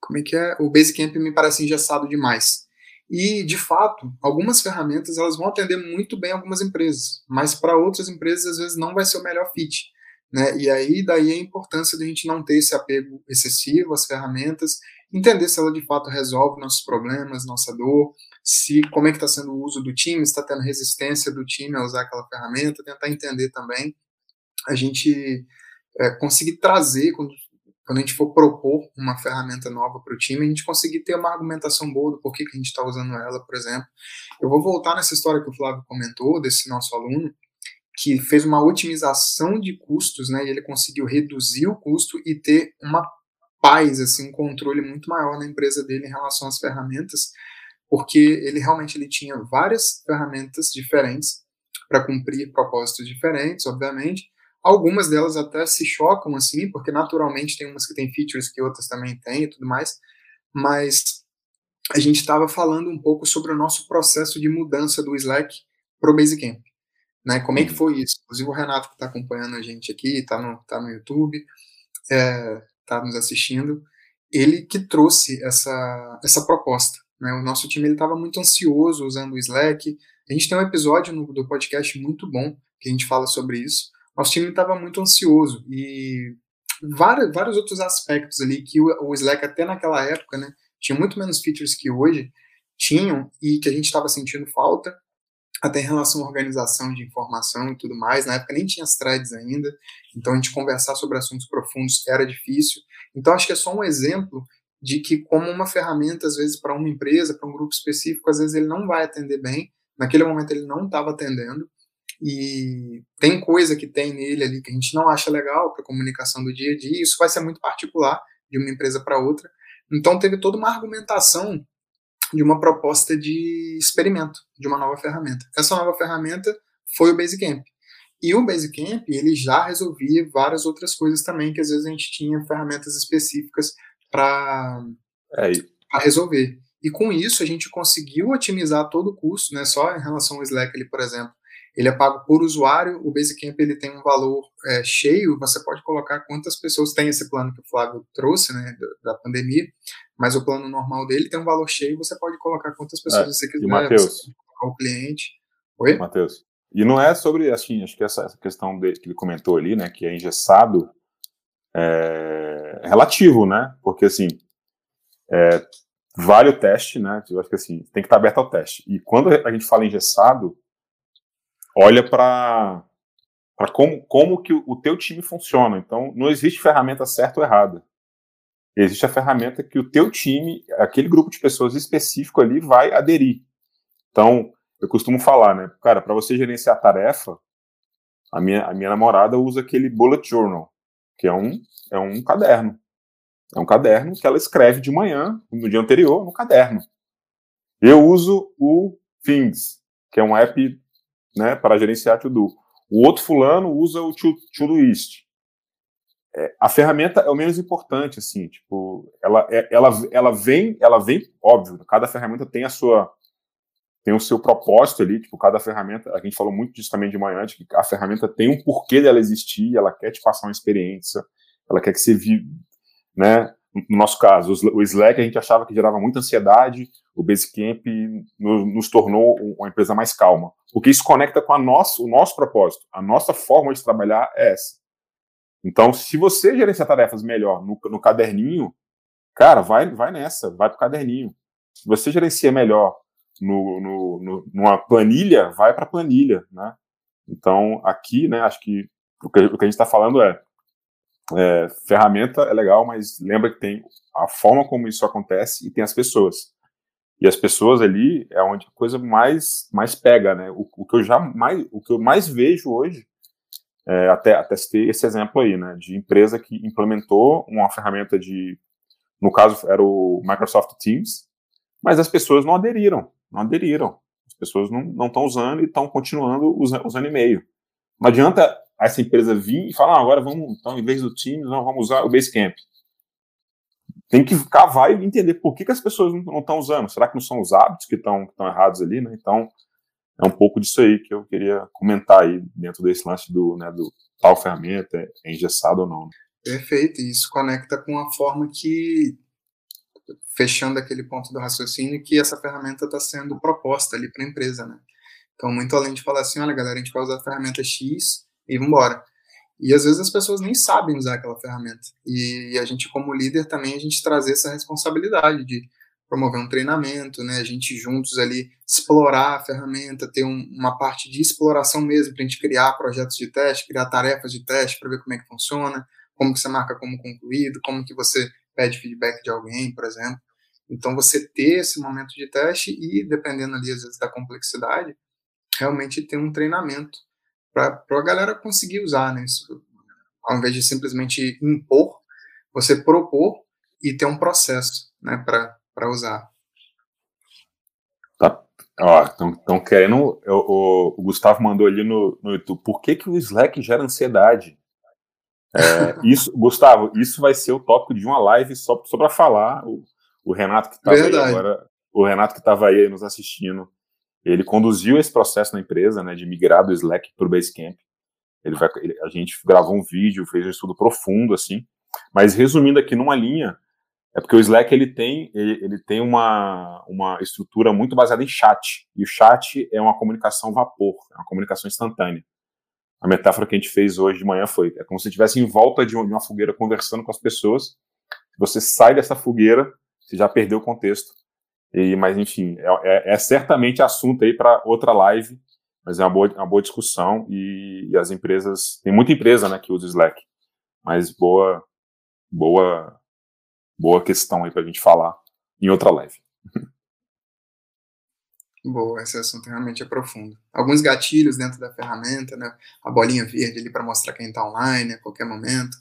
Como é que é? O Basecamp me parece engessado demais. E, de fato, algumas ferramentas elas vão atender muito bem algumas empresas, mas para outras empresas, às vezes, não vai ser o melhor fit. Né? E aí, daí a importância de a gente não ter esse apego excessivo às ferramentas, entender se ela de fato resolve nossos problemas, nossa dor, se como é que está sendo o uso do time, está tendo resistência do time a usar aquela ferramenta, tentar entender também, a gente é, conseguir trazer, quando, quando a gente for propor uma ferramenta nova para o time, a gente conseguir ter uma argumentação boa do porquê que a gente está usando ela, por exemplo. Eu vou voltar nessa história que o Flávio comentou, desse nosso aluno, que fez uma otimização de custos, né? E ele conseguiu reduzir o custo e ter uma paz, assim, um controle muito maior na empresa dele em relação às ferramentas, porque ele realmente ele tinha várias ferramentas diferentes para cumprir propósitos diferentes, obviamente. Algumas delas até se chocam assim, porque naturalmente tem umas que têm features que outras também têm e tudo mais, mas a gente estava falando um pouco sobre o nosso processo de mudança do Slack para o Basecamp. Né? Como é que uhum. foi isso? Inclusive o Renato que está acompanhando a gente aqui, está no, tá no YouTube, está é, tá nos assistindo, ele que trouxe essa, essa proposta. Né? O nosso time estava muito ansioso usando o Slack. A gente tem um episódio no, do podcast muito bom que a gente fala sobre isso. Nosso time estava muito ansioso e vários, vários outros aspectos ali que o, o Slack até naquela época, né, tinha muito menos features que hoje tinham e que a gente estava sentindo falta até em relação à organização de informação e tudo mais. Na época nem tinha as threads ainda, então a gente conversar sobre assuntos profundos era difícil. Então acho que é só um exemplo de que como uma ferramenta às vezes para uma empresa, para um grupo específico, às vezes ele não vai atender bem. Naquele momento ele não estava atendendo e tem coisa que tem nele ali que a gente não acha legal para comunicação do dia a dia. Isso vai ser muito particular de uma empresa para outra. Então teve toda uma argumentação de uma proposta de experimento de uma nova ferramenta. Essa nova ferramenta foi o Basecamp. E o Basecamp, ele já resolvia várias outras coisas também, que às vezes a gente tinha ferramentas específicas para é, resolver. E com isso a gente conseguiu otimizar todo o custo, né? Só em relação ao Slack, ele, por exemplo, ele é pago por usuário, o Basecamp ele tem um valor é, cheio, você pode colocar quantas pessoas tem esse plano que o Flávio trouxe, né, da, da, pandemia, mas o plano normal dele tem um valor cheio, você pode colocar quantas pessoas é, você quiser, e Mateus, o cliente. Oi? Matheus, e não é sobre, assim, acho que essa, essa questão dele, que ele comentou ali, né, que é engessado, é, relativo, né, porque, assim, é, vale o teste, né, eu acho que, assim, tem que estar aberto ao teste, e quando a gente fala engessado, olha para como, como que o teu time funciona. Então, não existe ferramenta certa ou errada. Existe a ferramenta que o teu time, aquele grupo de pessoas específico ali, vai aderir. Então, eu costumo falar, né? Cara, para você gerenciar a tarefa, a minha, a minha namorada usa aquele bullet journal, que é um, é um caderno. É um caderno que ela escreve de manhã, no dia anterior, no caderno. Eu uso o Things, que é um app né, para gerenciar to-do. O outro fulano usa o Todoist. É, a ferramenta é o menos importante, assim, tipo, ela, é, ela, ela vem, ela vem, óbvio, cada ferramenta tem a sua, tem o seu propósito ali, tipo, cada ferramenta, a gente falou muito disso também de manhã, de que a ferramenta tem um porquê dela existir, ela quer te passar uma experiência, ela quer que você vive, né, no nosso caso, o Slack a gente achava que gerava muita ansiedade, o Basecamp nos tornou uma empresa mais calma, porque isso conecta com a nosso, o nosso propósito, a nossa forma de trabalhar é essa. Então, se você gerenciar tarefas melhor no, no caderninho, cara, vai, vai nessa, vai pro caderninho. Se você gerencia melhor no, no, no numa planilha, vai para planilha, né? Então, aqui, né, acho que o que, o que a gente está falando é é, ferramenta é legal, mas lembra que tem a forma como isso acontece e tem as pessoas. E as pessoas ali é onde a coisa mais, mais pega, né? O, o que eu já mais, o que eu mais vejo hoje, é, até, até ter esse exemplo aí, né? De empresa que implementou uma ferramenta de, no caso era o Microsoft Teams, mas as pessoas não aderiram, não aderiram. As pessoas não estão usando e estão continuando usando, usando e-mail. Não adianta essa empresa vir e falar, ah, agora vamos, então, em vez do Teams, nós vamos usar o Basecamp. Tem que cavar e entender por que, que as pessoas não estão usando. Será que não são os hábitos que estão errados ali, né? Então, é um pouco disso aí que eu queria comentar aí dentro desse lance do, né, do tal ferramenta, é engessado ou não. Né? Perfeito, e isso conecta com a forma que, fechando aquele ponto do raciocínio, que essa ferramenta está sendo proposta ali para a empresa, né? Então, muito além de falar assim, olha galera, a gente vai usar a ferramenta X, e embora. E às vezes as pessoas nem sabem usar aquela ferramenta. E a gente, como líder, também a gente trazer essa responsabilidade de promover um treinamento, né? A gente juntos ali explorar a ferramenta, ter um, uma parte de exploração mesmo, para a gente criar projetos de teste, criar tarefas de teste para ver como é que funciona, como que você marca como concluído, como que você pede feedback de alguém, por exemplo. Então, você ter esse momento de teste e, dependendo ali, às vezes, da complexidade, realmente ter um treinamento para a galera conseguir usar, né? Isso, ao invés de simplesmente impor, você propor e ter um processo, né, para usar. Tá. Ó, estão querendo. O, o, Gustavo mandou ali no, no YouTube. Por que, que o Slack gera ansiedade? É, isso, Gustavo, isso vai ser o tópico de uma live só, só para falar. O, o Renato que estava aí agora, o Renato que estava aí nos assistindo, ele conduziu esse processo na empresa, né, de migrar do Slack para o Basecamp. Ele vai, ele, a gente gravou um vídeo, fez um estudo profundo, assim. Mas resumindo aqui numa linha, é porque o Slack ele tem, ele, ele, tem uma, uma estrutura muito baseada em chat. E o chat é uma comunicação vapor, é uma comunicação instantânea. A metáfora que a gente fez hoje de manhã foi: é como se estivesse em volta de uma, fogueira conversando com as pessoas. Você sai dessa fogueira, você já perdeu o contexto. E, mas, enfim, é, é, é certamente assunto aí para outra live, mas é uma boa, uma boa discussão e, e, as empresas, tem muita empresa, né, que usa Slack, mas boa, boa, boa questão aí para a gente falar em outra live. Boa, esse assunto realmente é profundo. Alguns gatilhos dentro da ferramenta, né? A bolinha verde ali para mostrar quem está online a qualquer momento.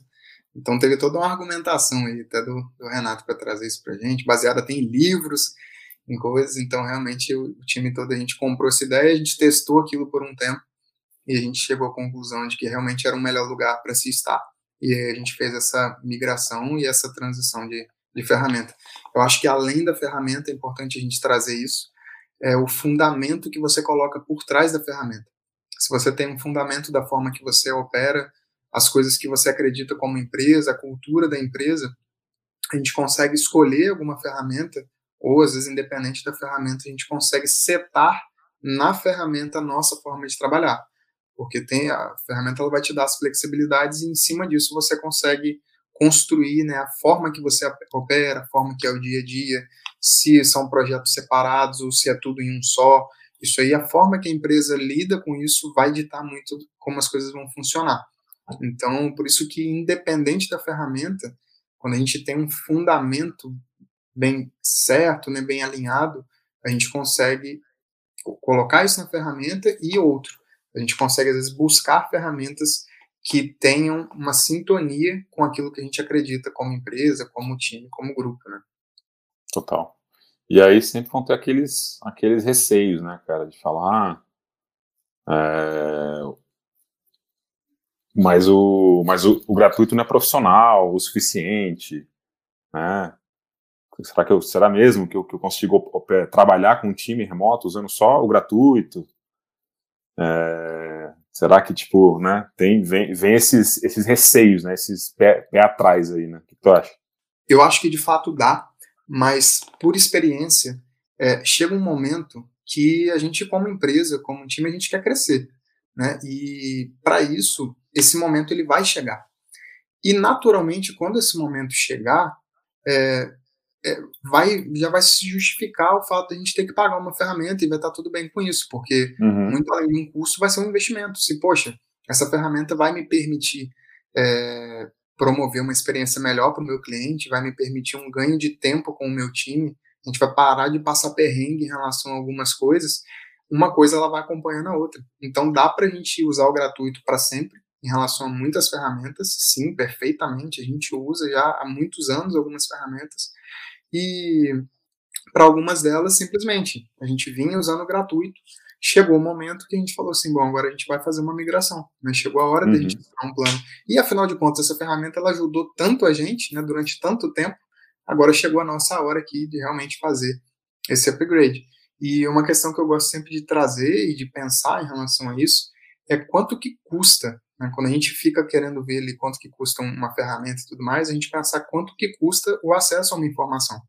Então teve toda uma argumentação aí até do, do Renato para trazer isso para gente, baseada até em livros em coisas. Então, realmente, o, o, time todo, a gente comprou essa ideia, a gente testou aquilo por um tempo. e a gente chegou à conclusão de que realmente era o melhor lugar para se estar. E aí a gente fez essa migração e essa transição de, de ferramenta. Eu acho que além da ferramenta, é importante a gente trazer isso, é o fundamento que você coloca por trás da ferramenta. Se você tem um fundamento da forma que você opera, as coisas que você acredita como empresa, a cultura da empresa, a gente consegue escolher alguma ferramenta, ou às vezes independente da ferramenta, a gente consegue setar na ferramenta a nossa forma de trabalhar. Porque tem a ferramenta ela vai te dar as flexibilidades e em cima disso você consegue construir né, a forma que você opera, a forma que é o dia a dia, se são projetos separados ou se é tudo em um só. Isso aí, a forma que a empresa lida com isso vai ditar muito como as coisas vão funcionar. Então, por isso que, independente da ferramenta, quando a gente tem um fundamento bem certo, né, bem alinhado, a gente consegue colocar isso na ferramenta e outro. A gente consegue, às vezes, buscar ferramentas que tenham uma sintonia com aquilo que a gente acredita como empresa, como time, como grupo, né? Total. E aí sempre vão ter aqueles, aqueles receios, né, cara, de falar. É, mas o, mas o, o, gratuito não é profissional o suficiente, né? Será que eu, será mesmo que eu, que eu consigo trabalhar com um time remoto usando só o gratuito? É, será que tipo, né? Tem vem, vem esses, esses receios, né? Esses pé, pé atrás aí, né? O que tu acha? Eu acho que de fato dá, mas por experiência, é, chega um momento que a gente, como empresa, como time, a gente quer crescer, né? E para isso, esse momento ele vai chegar. E naturalmente, quando esse momento chegar, é, é, vai, já vai se justificar o fato de a gente ter que pagar uma ferramenta e vai estar tudo bem com isso, porque uhum. muito além de um custo vai ser um investimento. Se, poxa, essa ferramenta vai me permitir é, promover uma experiência melhor para o meu cliente, vai me permitir um ganho de tempo com o meu time, a gente vai parar de passar perrengue em relação a algumas coisas, uma coisa ela vai acompanhando a outra. Então dá para a gente usar o gratuito para sempre em relação a muitas ferramentas, sim, perfeitamente, a gente usa já há muitos anos algumas ferramentas, e para algumas delas, simplesmente, a gente vinha usando gratuito, chegou o momento que a gente falou assim, bom, agora a gente vai fazer uma migração, né? Chegou a hora uhum. da gente fazer um plano. E afinal de contas, essa ferramenta ela ajudou tanto a gente, né, durante tanto tempo, agora chegou a nossa hora aqui de realmente fazer esse upgrade. E uma questão que eu gosto sempre de trazer e de pensar em relação a isso é quanto que custa, né? quando a gente fica querendo ver ali quanto que custa uma ferramenta e tudo mais, a gente pensar quanto que custa o acesso a uma informação,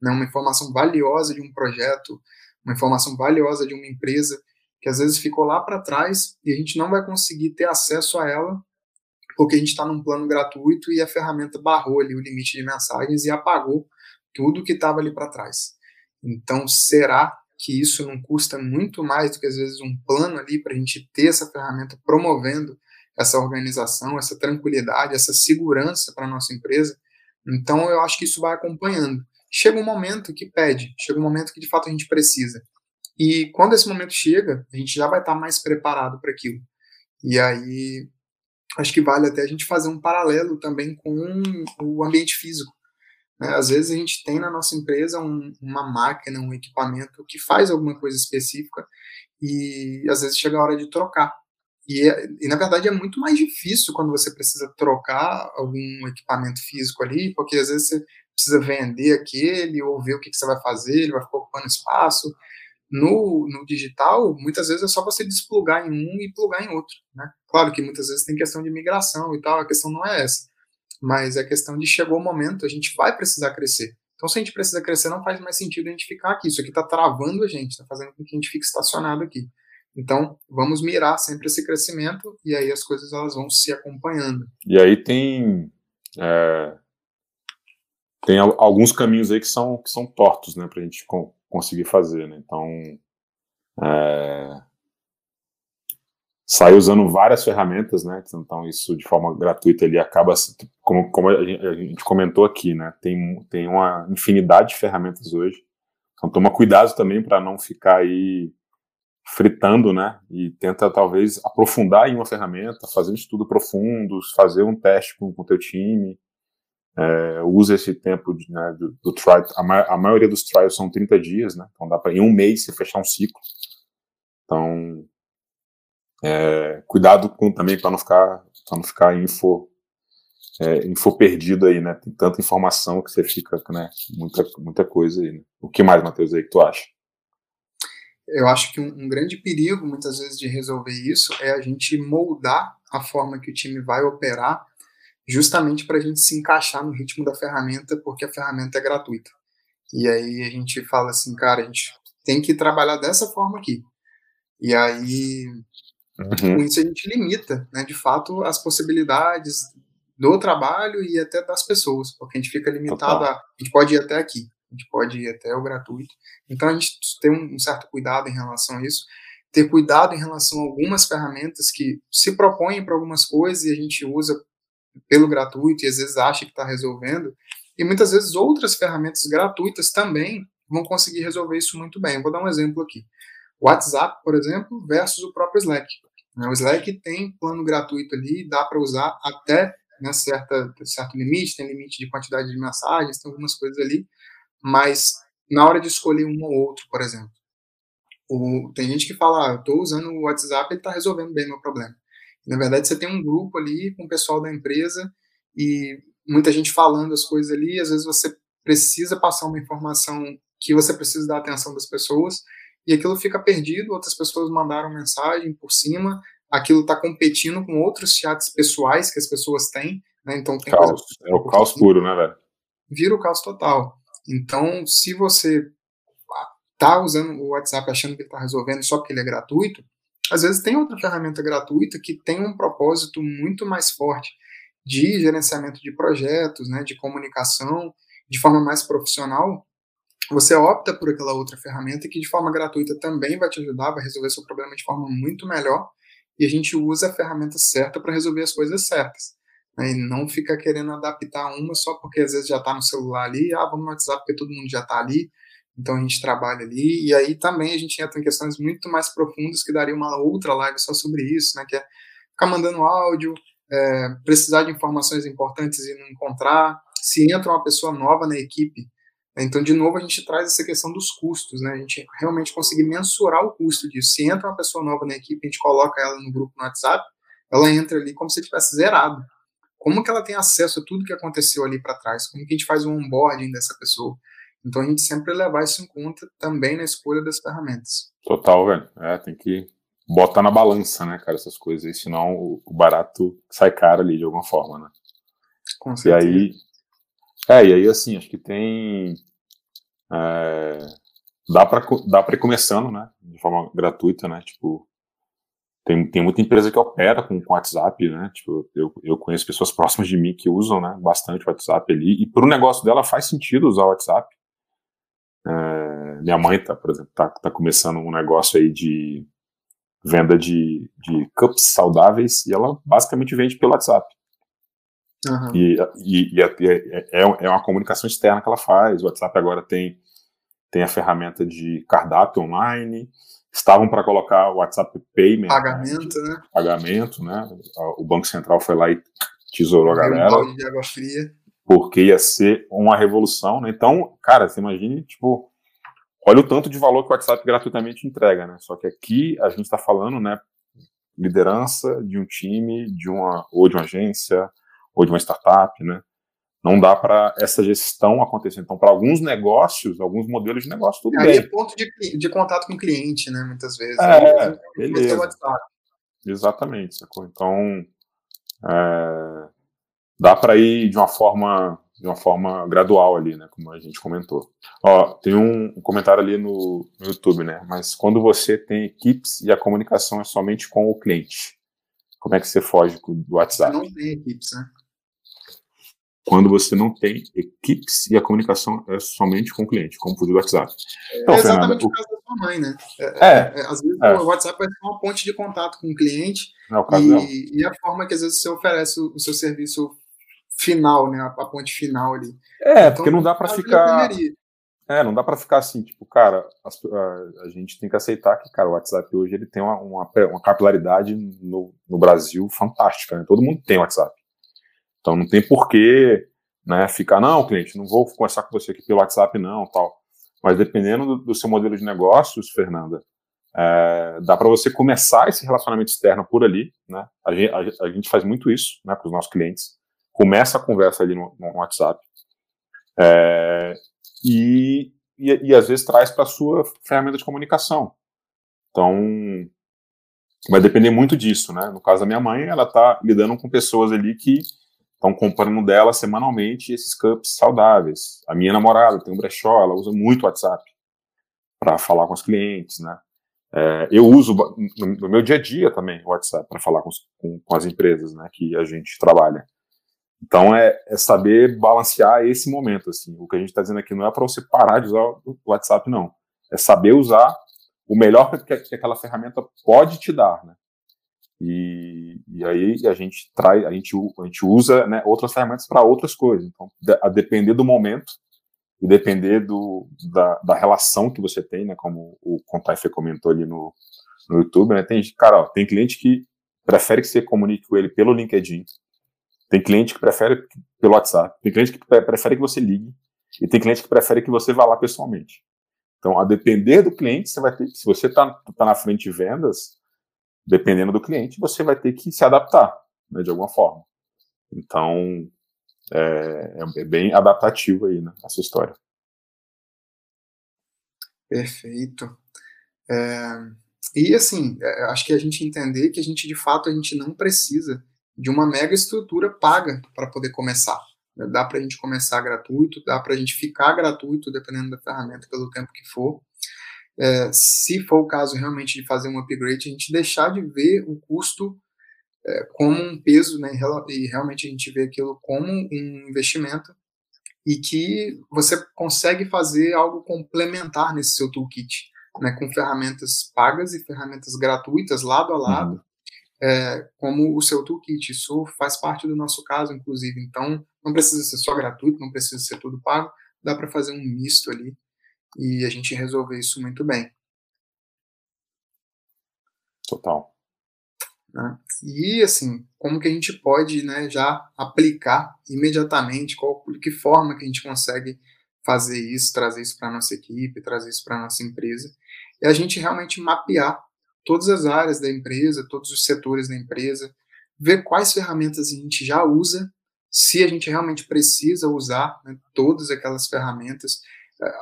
né? uma informação valiosa de um projeto, uma informação valiosa de uma empresa que às vezes ficou lá para trás e a gente não vai conseguir ter acesso a ela porque a gente está num plano gratuito e a ferramenta barrou ali o limite de mensagens e apagou tudo que estava ali para trás. Então, será que isso não custa muito mais do que às vezes um plano ali para a gente ter essa ferramenta promovendo essa organização, essa tranquilidade, essa segurança para a nossa empresa? Então, eu acho que isso vai acompanhando chega um momento que pede, chega um momento que de fato a gente precisa. E quando esse momento chega, a gente já vai estar mais preparado para aquilo. E aí, acho que vale até a gente fazer um paralelo também com o ambiente físico. Né? Às vezes a gente tem na nossa empresa um, uma máquina, um equipamento que faz alguma coisa específica e às vezes chega a hora de trocar. E, e, na verdade é muito mais difícil quando você precisa trocar algum equipamento físico ali, porque às vezes você precisa vender aquele ou ver o que, que você vai fazer, ele vai ficar ocupando espaço. No, no digital, muitas vezes é só você desplugar em um e plugar em outro. Né? Claro que muitas vezes tem questão de migração e tal, a questão não é essa. Mas é questão de chegou o momento, a gente vai precisar crescer. Então, se a gente precisa crescer, não faz mais sentido a gente ficar aqui. Isso aqui está travando a gente, está fazendo com que a gente fique estacionado aqui. Então, vamos mirar sempre esse crescimento e aí as coisas elas vão se acompanhando. E aí tem é, tem alguns caminhos aí que são, que são tortos, né, para a gente co conseguir fazer, né? Então, é, sai usando várias ferramentas, né? Então, isso de forma gratuita ele acaba, como, como a gente comentou aqui, né? Tem, tem uma infinidade de ferramentas hoje. Então, toma cuidado também para não ficar aí fritando, né? E tenta talvez aprofundar em uma ferramenta, fazer um estudo profundo, fazer um teste com o teu time, é, usa esse tempo de, né, do, do a, ma a, maioria dos trials são 30 dias, né, então dá para em um mês você fechar um ciclo. Então, É, cuidado com também para não ficar para não ficar info é, info perdido aí, né? Tem tanta informação que você fica, né? Muita, muita coisa aí. Né? O que mais, Matheus, aí que tu acha? Eu acho que um, um, grande perigo, muitas vezes, de resolver isso é a gente moldar a forma que o time vai operar, justamente para a gente se encaixar no ritmo da ferramenta, porque a ferramenta é gratuita. E aí a gente fala assim, cara, a gente tem que trabalhar dessa forma aqui. E aí, uhum. com isso, a gente limita, né, de fato, as possibilidades do trabalho e até das pessoas, porque a gente fica limitado a, a gente pode ir até aqui, a gente pode ir até o gratuito. Então a gente tem um certo cuidado em relação a isso, ter cuidado em relação a algumas ferramentas que se propõem para algumas coisas e a gente usa pelo gratuito e às vezes acha que está resolvendo, e muitas vezes outras ferramentas gratuitas também vão conseguir resolver isso muito bem. Eu vou dar um exemplo aqui. WhatsApp, por exemplo, versus o próprio Slack. O Slack tem plano gratuito ali, dá para usar até né, certa, certo limite, tem limite de quantidade de mensagens, tem algumas coisas ali, mas na hora de escolher um ou outro, por exemplo, o, tem gente que fala, ah, eu estou usando o WhatsApp, ele está resolvendo bem meu problema. Na verdade, você tem um grupo ali com o pessoal da empresa e muita gente falando as coisas ali, às vezes você precisa passar uma informação que você precisa da atenção das pessoas e aquilo fica perdido, outras pessoas mandaram mensagem por cima, aquilo está competindo com outros chats pessoais que as pessoas têm, né? Então tem caos. é o caos puro, né, velho? Vira o caos total. Então, se você tá usando o WhatsApp achando que está resolvendo só porque ele é gratuito, às vezes tem outra ferramenta gratuita que tem um propósito muito mais forte de gerenciamento de projetos, né, de comunicação, de forma mais profissional, você opta por aquela outra ferramenta que de forma gratuita também vai te ajudar, vai resolver seu problema de forma muito melhor e a gente usa a ferramenta certa para resolver as coisas certas. Né? E não fica querendo adaptar uma só porque às vezes já está no celular ali, ah, vamos no WhatsApp porque todo mundo já está ali, então a gente trabalha ali. E aí também a gente entra em questões muito mais profundas que daria uma outra live só sobre isso, né? que é ficar mandando áudio, é, precisar de informações importantes e não encontrar, se entra uma pessoa nova na equipe então, de novo, a gente traz essa questão dos custos, né? A gente realmente conseguir mensurar o custo disso. Se entra uma pessoa nova na equipe, a gente coloca ela no grupo no WhatsApp, ela entra ali como se tivesse zerado. Como que ela tem acesso a tudo que aconteceu ali para trás? Como que a gente faz o onboarding dessa pessoa? Então, a gente sempre levar isso em conta também na escolha das ferramentas. Total, velho. É, tem que botar na balança, né, cara, essas coisas aí, senão o barato sai caro ali de alguma forma, né? Com certeza. E aí, é, e aí, assim, acho que tem. É, dá para dá pra ir começando, né? De forma gratuita, né? Tipo, tem, tem muita empresa que opera com, com WhatsApp, né? Tipo, eu, eu conheço pessoas próximas de mim que usam, né? Bastante o WhatsApp ali. E para o negócio dela faz sentido usar o WhatsApp. É, minha mãe, tá, por exemplo, tá, tá começando um negócio aí de venda de, de cups saudáveis e ela basicamente vende pelo WhatsApp. Uhum. E, e, e é, é, é, é, uma comunicação externa que ela faz. O WhatsApp agora tem, tem a ferramenta de cardápio online. Estavam para colocar o WhatsApp Payment. Pagamento, né? Pagamento, né? O Banco Central foi lá e tesourou a galera. Um de água fria. Porque ia ser uma revolução, né? Então, cara, você imagine, tipo, olha o tanto de valor que o WhatsApp gratuitamente entrega, né? Só que aqui a gente está falando, né? Liderança de um time, de uma ou de uma agência, ou de uma startup, né? Não dá para essa gestão acontecer. Então, para alguns negócios, alguns modelos de negócio, tudo Aí bem. é ponto de, de contato com o cliente, né? Muitas vezes. É, né? beleza. Exatamente, sacou? Então, é, dá para ir de uma forma de uma forma gradual ali, né, como a gente comentou. Ó, tem um, comentário ali no, no, YouTube, né, mas quando você tem equipes e a comunicação é somente com o cliente, como é que você foge do WhatsApp? Você não tem equipes, né? Quando você não tem equipes e a comunicação é somente com o cliente, como o WhatsApp. Então, é exatamente Fernanda, o caso da sua mãe, né? É, é, é às vezes é. o WhatsApp vai ser uma ponte de contato com o cliente é o e, e, a forma que às vezes você oferece o, o seu serviço final, né? A, a, ponte final ali. É, então, porque não dá para ficar... É, não dá para ficar assim, tipo, cara, a, a, gente tem que aceitar que, cara, o WhatsApp hoje ele tem uma, uma, uma capilaridade no, no Brasil fantástica, né? Todo mundo tem WhatsApp. Então não tem porquê né, ficar, não, cliente, não vou conversar com você aqui pelo WhatsApp, não, tal. Mas dependendo do, do seu modelo de negócios, Fernanda, É, dá para você começar esse relacionamento externo por ali, né? A gente, a, a gente faz muito isso, né, para os nossos clientes. Começa a conversa ali no, no WhatsApp é, e, e, e, às vezes traz para a sua ferramenta de comunicação. Então, vai depender muito disso, né? No caso da minha mãe, ela está lidando com pessoas ali que estão comprando dela semanalmente esses cups saudáveis. A minha namorada tem um brechó, ela usa muito WhatsApp para falar com os clientes, né? É, eu uso no, no, meu dia a dia também o WhatsApp para falar com, com, com, as empresas, né, que a gente trabalha. Então é, é, saber balancear esse momento, assim. O que a gente está dizendo aqui não é para você parar de usar o WhatsApp, não. É saber usar o melhor que, que aquela ferramenta pode te dar, né? E, e aí a gente traz, a gente, a gente usa né, outras ferramentas para outras coisas. Então, a depender do momento e depender do, da, da relação que você tem, né? Como o Contaife comentou ali no, no YouTube, né? Tem, cara, ó, tem cliente que prefere que você comunique com ele pelo LinkedIn, tem cliente que prefere pelo WhatsApp, tem cliente que prefere que você ligue, e tem cliente que prefere que você vá lá pessoalmente. Então, a depender do cliente, você vai ter se você está tá na frente de vendas, dependendo do cliente, você vai ter que se adaptar, né, de alguma forma. Então, é, é bem adaptativo aí, né, essa história. Perfeito. É, e assim, é, acho que a gente entender que a gente, de fato, a gente não precisa de uma mega estrutura paga para poder começar. Dá para a gente começar gratuito, dá para a gente ficar gratuito, dependendo da ferramenta, pelo tempo que for. É, se for o caso realmente de fazer um upgrade, a gente deixar de ver o custo é, como um peso, né, e realmente a gente vê aquilo como um investimento e que você consegue fazer algo complementar nesse seu toolkit, né, com ferramentas pagas e ferramentas gratuitas lado a lado, uhum é, como o seu toolkit. Isso faz parte do nosso caso, inclusive. Então, não precisa ser só gratuito, não precisa ser tudo pago, dá para fazer um misto ali e a gente resolver isso muito bem. Total. Né? E assim, como que a gente pode né, já aplicar imediatamente, qual, de que forma que a gente consegue fazer isso, trazer isso para a nossa equipe, trazer isso para a nossa empresa, é a gente realmente mapear todas as áreas da empresa, todos os setores da empresa, ver quais ferramentas a gente já usa, se a gente realmente precisa usar né, todas aquelas ferramentas,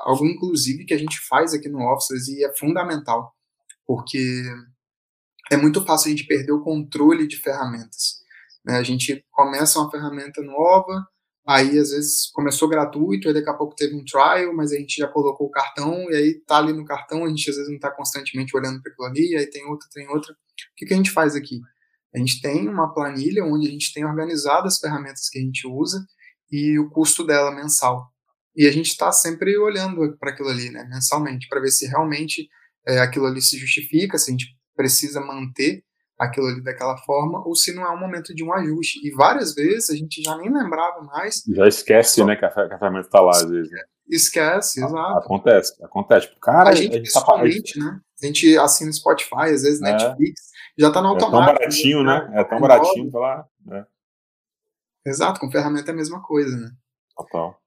algo inclusive que a gente faz aqui no Office e é fundamental, porque é muito fácil a gente perder o controle de ferramentas. Né? A gente começa uma ferramenta nova, Aí, às vezes, começou gratuito, aí daqui a pouco teve um trial, mas a gente já colocou o cartão, e aí tá ali no cartão, a gente às vezes não está constantemente olhando para aquilo ali, aí tem outra, tem outra. O que, que a gente faz aqui? A gente tem uma planilha onde a gente tem organizado as ferramentas que a gente usa e o custo dela mensal. E a gente está sempre olhando para aquilo ali, né, mensalmente, para ver se realmente é, aquilo ali se justifica, se a gente precisa manter aquilo ali daquela forma, ou se não é um momento de um ajuste. E várias vezes a gente já nem lembrava mais. Já esquece, só... né, que a, ferramenta está lá, às vezes. Né? Esquece, a, exato. Acontece, acontece. Tipo, cara, a gente, a gente tá... né? A gente assina Spotify, às vezes é. Netflix, já está no automático. É tão baratinho, né? É tão baratinho, tá lá. Né? Exato, com ferramenta é a mesma coisa, né? Total.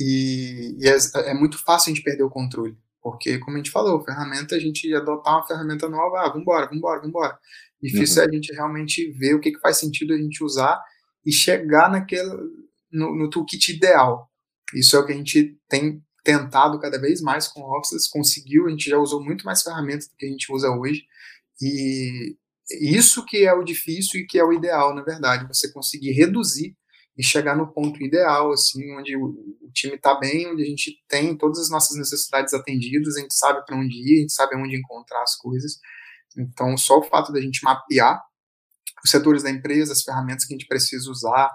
E, e é, é muito fácil a gente perder o controle. Porque, como a gente falou, ferramenta, a gente adotar uma ferramenta nova, ah, vambora, vambora, vambora. Difícil uhum. é a gente realmente ver o que, que faz sentido a gente usar e chegar naquele, no, no toolkit ideal. Isso é o que a gente tem tentado cada vez mais com Office, conseguiu, a gente já usou muito mais ferramentas do que a gente usa hoje, e isso que é o difícil e que é o ideal, na verdade, você conseguir reduzir e chegar no ponto ideal, assim, onde o, o time está bem, onde a gente tem todas as nossas necessidades atendidas, a gente sabe para onde ir, a gente sabe onde encontrar as coisas, então, só o fato da gente mapear os setores da empresa, as ferramentas que a gente precisa usar,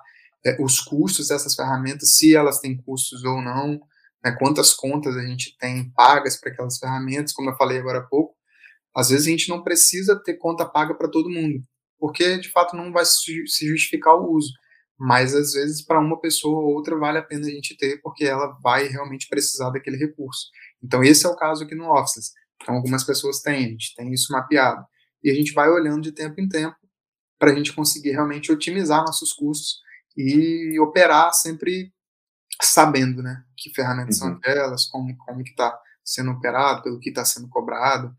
é, os custos dessas ferramentas, se elas têm custos ou não, né, quantas contas a gente tem pagas para aquelas ferramentas, como eu falei agora há pouco, às vezes a gente não precisa ter conta paga para todo mundo, porque de fato não vai se justificar o uso. Mas às vezes para uma pessoa ou outra vale a pena a gente ter, porque ela vai realmente precisar daquele recurso. Então esse é o caso aqui no Office. Então, algumas pessoas têm, a gente tem isso mapeado. E a gente vai olhando de tempo em tempo para a gente conseguir realmente otimizar nossos custos e operar sempre sabendo, né, que ferramentas uhum. são aquelas, como, como que está sendo operado, pelo que está sendo cobrado.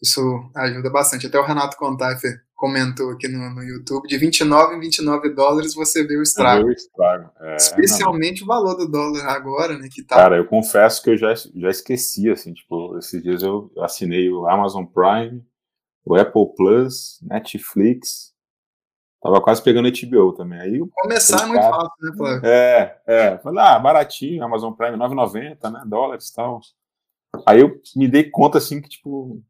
Isso ajuda bastante. Até o Renato Contaifer comentou aqui no, no YouTube, de 29 em 29 dólares você vê o estrago. Vê o estrago. É, Especialmente não. o valor do dólar agora, né? Que tá... Cara, eu confesso que eu já, já esqueci, assim, tipo, esses dias eu assinei o Amazon Prime, o Apple Plus, Netflix, tava quase pegando HBO também. Aí Começar é muito fácil, né, Flávio? É, é. Falei, ah, baratinho, Amazon Prime, 9,90, né, dólares e tal. Aí eu me dei conta, assim, que, tipo,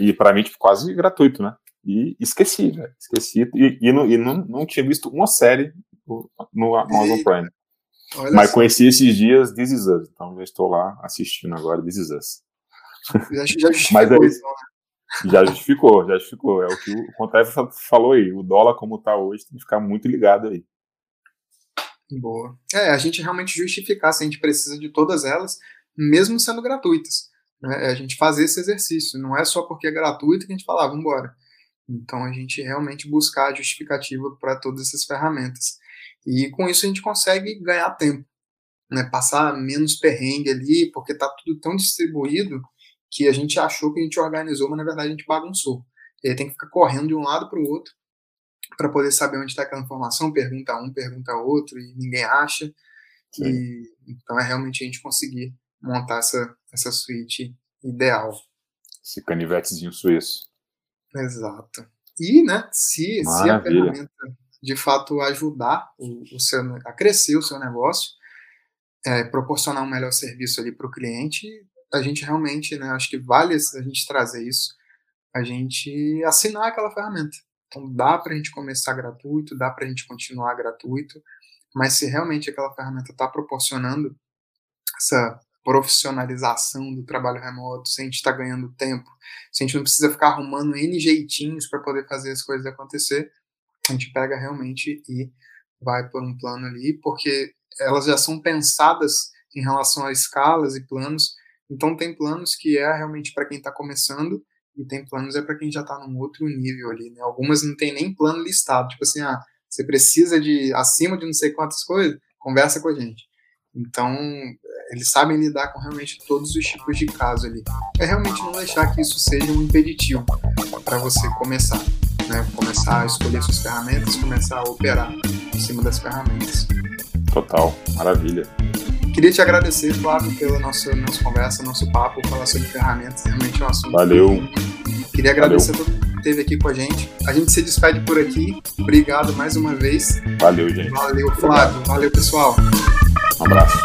e para mim, tipo, quase gratuito, né? E esqueci, velho. Esqueci. E, e, não, e não, não tinha visto uma série no, Amazon Prime. Olha Mas só. conheci esses dias This Is Us. Então já estou lá assistindo agora This Is Us. Já, já justificou Mas é, isso, né? Já justificou, já justificou. É o que o Contef falou aí. O dólar, como está hoje, tem que ficar muito ligado aí. Boa. É, a gente realmente justificar se a gente precisa de todas elas, mesmo sendo gratuitas. Né? É a gente fazer esse exercício. Não é só porque é gratuito que a gente fala, ah, vamos embora. Então, a gente realmente buscar a justificativa para todas essas ferramentas. E com isso a gente consegue ganhar tempo, né? passar menos perrengue ali, porque está tudo tão distribuído que a gente achou que a gente organizou, mas na verdade a gente bagunçou. E aí tem que ficar correndo de um lado para o outro para poder saber onde está aquela informação, pergunta um, pergunta outro, e ninguém acha. E, então é realmente a gente conseguir montar essa, essa suíte ideal. Esse canivetezinho suíço. Exato. E, né, se, se a ferramenta de fato ajudar o, o seu, a crescer o seu negócio, é, proporcionar um melhor serviço ali para o cliente, a gente realmente, né, acho que vale a gente trazer isso, a gente assinar aquela ferramenta. Então dá para a gente começar gratuito, dá para a gente continuar gratuito, mas se realmente aquela ferramenta está proporcionando essa profissionalização do trabalho remoto, se a gente está ganhando tempo, se a gente não precisa ficar arrumando N jeitinhos para poder fazer as coisas acontecer, a gente pega realmente e vai por um plano ali, porque elas já são pensadas em relação a escalas e planos. Então, tem planos que é realmente para quem está começando, e tem planos é para quem já está num outro nível ali. Né? Algumas não tem nem plano listado, tipo assim, ah, você precisa de acima de não sei quantas coisas, conversa com a gente. Então, eles sabem lidar com realmente todos os tipos de casos ali. É realmente não deixar que isso seja um impeditivo para você começar, né? Começar a escolher suas ferramentas, começar a operar em cima das ferramentas. Total, maravilha. Queria te agradecer, Flávio, pela nossa, nossa conversa, nosso papo, falar sobre ferramentas. Realmente é um assunto. Valeu. Queria agradecer Valeu. a todo que esteve aqui com a gente. A gente se despede por aqui. Obrigado mais uma vez. Valeu, gente. Valeu, Flávio. Obrigado. Valeu, pessoal. Um abraço.